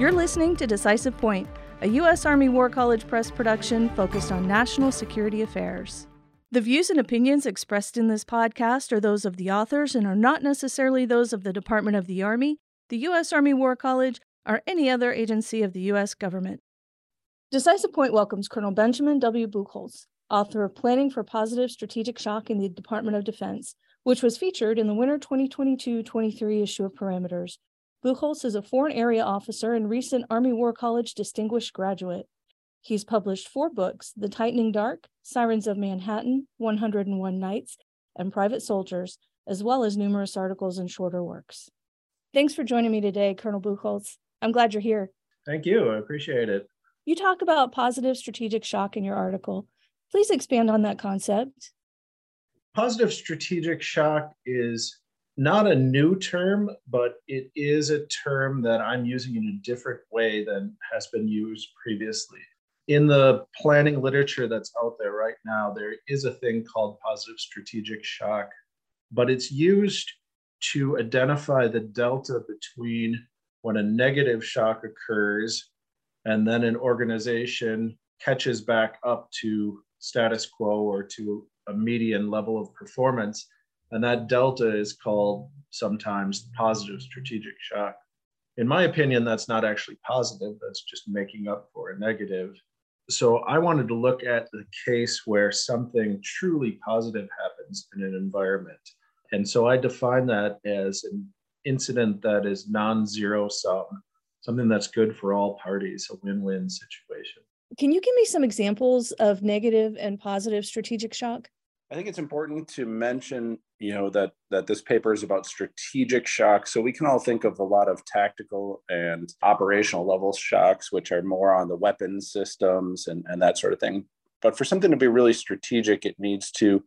You're listening to Decisive Point, a U.S. Army War College Press production focused on national security affairs. The views and opinions expressed in this podcast are those of the authors and are not necessarily those of the Department of the Army, the U.S. Army War College, or any other agency of the U.S. government. Decisive Point welcomes Colonel Benjamin W. Buchholz, author of Planning for Positive Strategic Shock in the Department of Defense, which was featured in the winter 2022 23 issue of Parameters. Buchholz is a foreign area officer and recent Army War College distinguished graduate. He's published four books The Tightening Dark, Sirens of Manhattan, 101 Nights, and Private Soldiers, as well as numerous articles and shorter works. Thanks for joining me today, Colonel Buchholz. I'm glad you're here. Thank you. I appreciate it. You talk about positive strategic shock in your article. Please expand on that concept. Positive strategic shock is not a new term, but it is a term that I'm using in a different way than has been used previously. In the planning literature that's out there right now, there is a thing called positive strategic shock, but it's used to identify the delta between when a negative shock occurs and then an organization catches back up to status quo or to a median level of performance and that delta is called sometimes positive strategic shock. In my opinion, that's not actually positive, that's just making up for a negative. So I wanted to look at the case where something truly positive happens in an environment. And so I define that as an incident that is non zero sum, something that's good for all parties, a win win situation. Can you give me some examples of negative and positive strategic shock? I think it's important to mention, you know, that that this paper is about strategic shocks. So we can all think of a lot of tactical and operational level shocks, which are more on the weapons systems and, and that sort of thing. But for something to be really strategic, it needs to,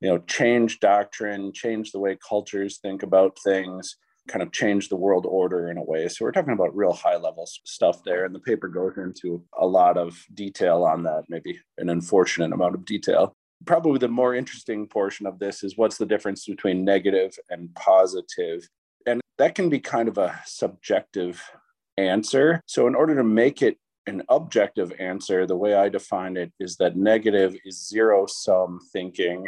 you know, change doctrine, change the way cultures think about things, kind of change the world order in a way. So we're talking about real high level stuff there. And the paper goes into a lot of detail on that, maybe an unfortunate amount of detail probably the more interesting portion of this is what's the difference between negative and positive. And that can be kind of a subjective answer. So in order to make it an objective answer the way i define it is that negative is zero sum thinking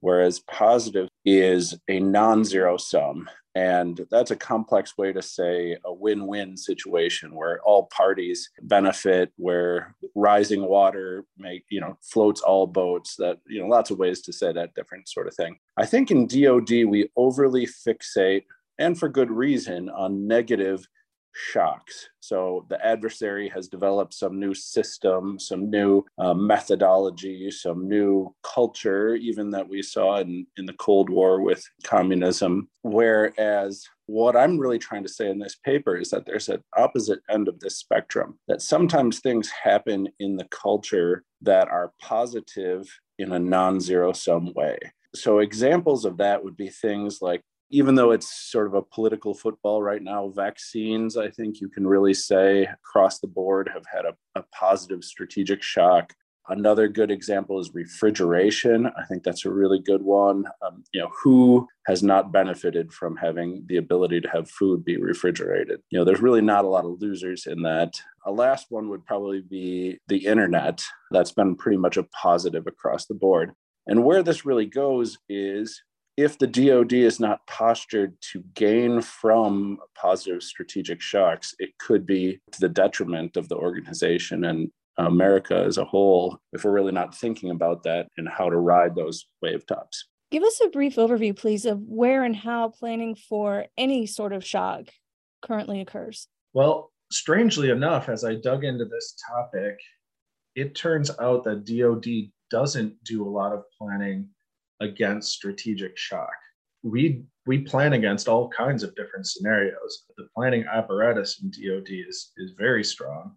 whereas positive is a non-zero sum and that's a complex way to say a win win situation where all parties benefit, where rising water make, you know, floats all boats, that, you know, lots of ways to say that different sort of thing. I think in DOD, we overly fixate, and for good reason, on negative shocks. So the adversary has developed some new system, some new uh, methodology, some new culture, even that we saw in, in the Cold War with communism. Whereas what I'm really trying to say in this paper is that there's an opposite end of this spectrum, that sometimes things happen in the culture that are positive in a non zero sum way. So, examples of that would be things like even though it's sort of a political football right now, vaccines, I think you can really say across the board have had a, a, positive strategic shock. Another good example is refrigeration. I think that's a really good one. Um, you know, who has not benefited from having the ability to have food be refrigerated? You know, there's really not a lot of losers in that. A last one would probably be the internet. That's been pretty much a positive across the board. And where this really goes is if the DoD is not postured to gain from positive strategic shocks, it could be to the detriment of the organization and America as a whole if we're really not thinking about that and how to ride those wave tops. Give us a brief overview, please, of where and how planning for any sort of shock currently occurs. Well, strangely enough, as I dug into this topic, it turns out that DoD doesn't do a lot of planning against strategic shock. We we plan against all kinds of different scenarios. The planning apparatus in DoD is is very strong.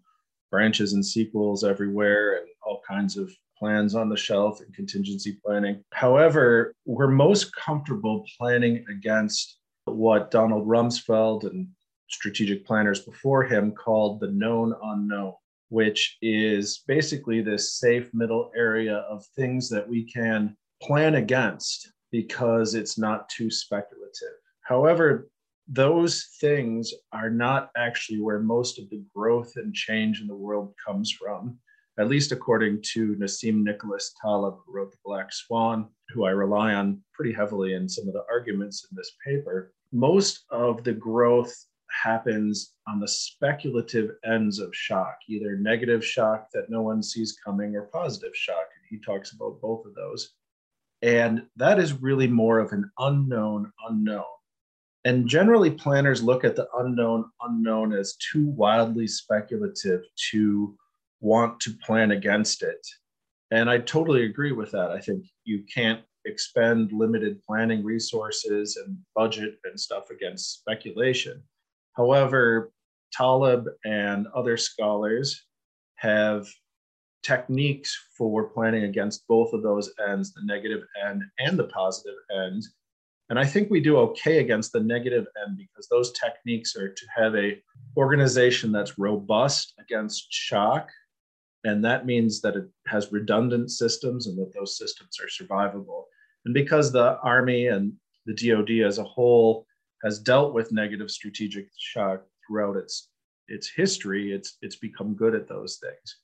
Branches and sequels everywhere, and all kinds of plans on the shelf and contingency planning. However, we're most comfortable planning against what Donald Rumsfeld and strategic planners before him called the known unknown, which is basically this safe middle area of things that we can plan against because it's not too speculative. However, those things are not actually where most of the growth and change in the world comes from, at least according to Nassim Nicholas Taleb, who wrote The Black Swan, who I rely on pretty heavily in some of the arguments in this paper. Most of the growth happens on the speculative ends of shock, either negative shock that no one sees coming or positive shock. And he talks about both of those. And that is really more of an unknown unknown. And generally, planners look at the unknown unknown as too wildly speculative to want to plan against it. And I totally agree with that. I think you can't expend limited planning resources and budget and stuff against speculation. However, Taleb and other scholars have techniques for planning against both of those ends, the negative end and the positive end. And I think we do okay against the negative end because those techniques are to have a organization that's robust against shock. And that means that it has redundant systems and that those systems are survivable. And because the Army and the DoD as a whole has dealt with negative strategic shock throughout its its history, it's it's become good at those things.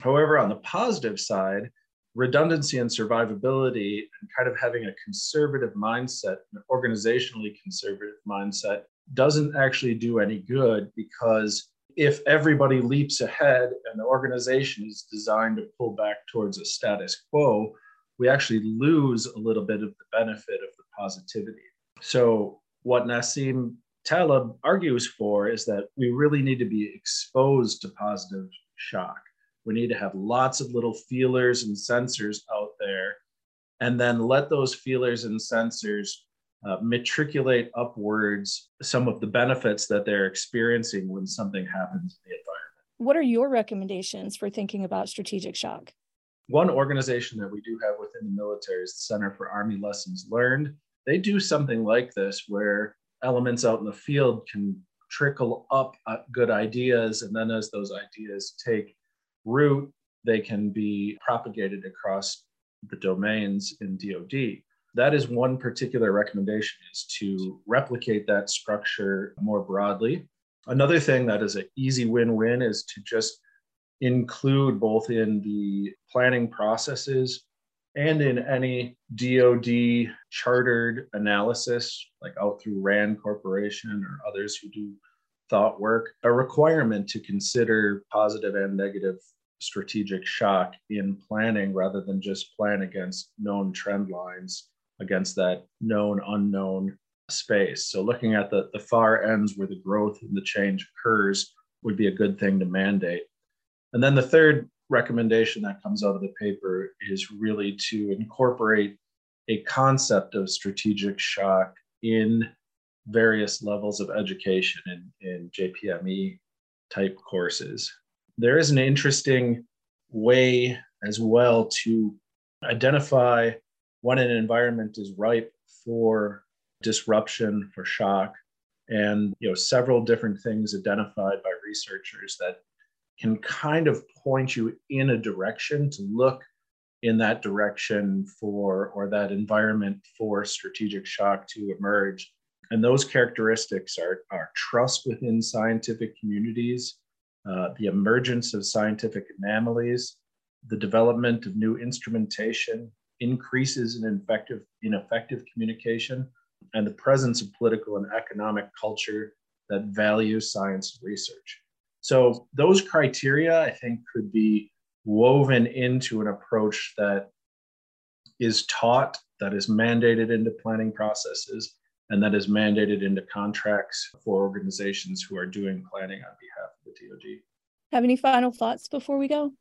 However, on the positive side, redundancy and survivability and kind of having a conservative mindset, an organizationally conservative mindset, doesn't actually do any good because if everybody leaps ahead and the organization is designed to pull back towards a status quo, we actually lose a little bit of the benefit of the positivity. So what Nassim Taleb argues for is that we really need to be exposed to positive shock. We need to have lots of little feelers and sensors out there, and then let those feelers and sensors uh, matriculate upwards some of the benefits that they're experiencing when something happens in the environment. What are your recommendations for thinking about strategic shock? One organization that we do have within the military is the Center for Army Lessons Learned they do something like this where elements out in the field can trickle up uh, good ideas and then as those ideas take root they can be propagated across the domains in dod that is one particular recommendation is to replicate that structure more broadly. Another thing that is an easy win-win is to just include both in the planning processes and in any DoD chartered analysis, like out through RAND Corporation or others who do thought work, a requirement to consider positive and negative strategic shock in planning rather than just plan against known trend lines against that known unknown space. So looking at the, the far ends where the growth and the change occurs would be a good thing to mandate. And then the third recommendation that comes out of the paper is really to incorporate a concept of strategic shock in various levels of education in, in JPME type courses. There is an interesting way as well to identify when an environment is ripe for disruption, for shock, and you know several different things identified by researchers that can kind of point you in a direction to look in that direction for or that environment for strategic shock to emerge. And those characteristics are, are trust within scientific communities uh, the emergence of scientific anomalies the development of new instrumentation increases in effective, in effective communication and the presence of political and economic culture that values science research. So those criteria, I think, could be woven into an approach that is taught, that is mandated into planning processes, and that is mandated into contracts for organizations who are doing planning on behalf of the DoD. Have any final thoughts before we go?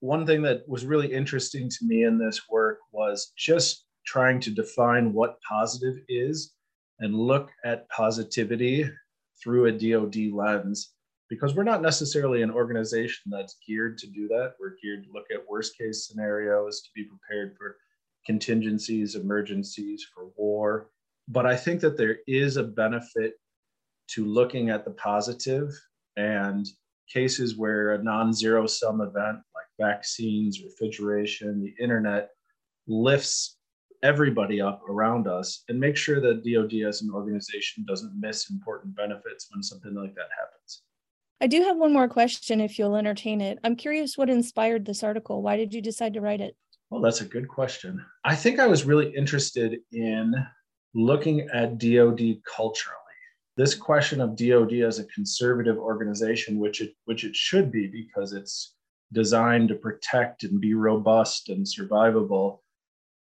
One thing that was really interesting to me in this work was just trying to define what positive is and look at positivity through a DoD lens because we're not necessarily an organization that's geared to do that. We're geared to look at worst case scenarios, to be prepared for contingencies, emergencies, for war. But I think that there is a benefit to looking at the positive and cases where a non zero sum event like vaccines, refrigeration, the internet lifts everybody up around us and make sure that DoD as an organization doesn't miss important benefits when something like that happens. I do have one more question if you'll entertain it. I'm curious what inspired this article. Why did you decide to write it? Well, that's a good question. I think I was really interested in looking at DoD culturally. This question of DoD as a conservative organization, which it which it should be because it's designed to protect and be robust and survivable,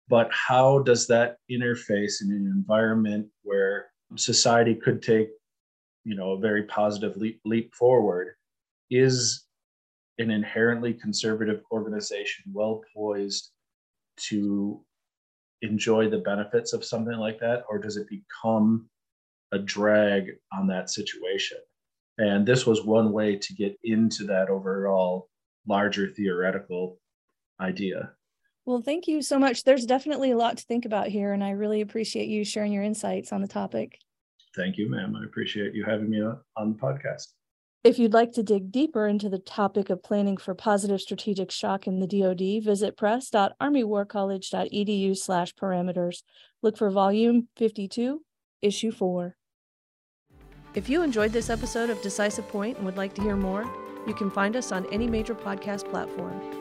but how does that interface in an environment where society could take you know a very positive leap, leap forward is an inherently conservative organization well poised to enjoy the benefits of something like that or does it become a drag on that situation and this was one way to get into that overall larger theoretical idea well, thank you so much. There's definitely a lot to think about here, and I really appreciate you sharing your insights on the topic. Thank you, ma'am. I appreciate you having me on the podcast. If you'd like to dig deeper into the topic of planning for positive strategic shock in the DoD, visit press.armywarcollege.edu slash parameters. Look for volume 52, issue 4. If you enjoyed this episode of Decisive Point and would like to hear more, you can find us on any major podcast platform.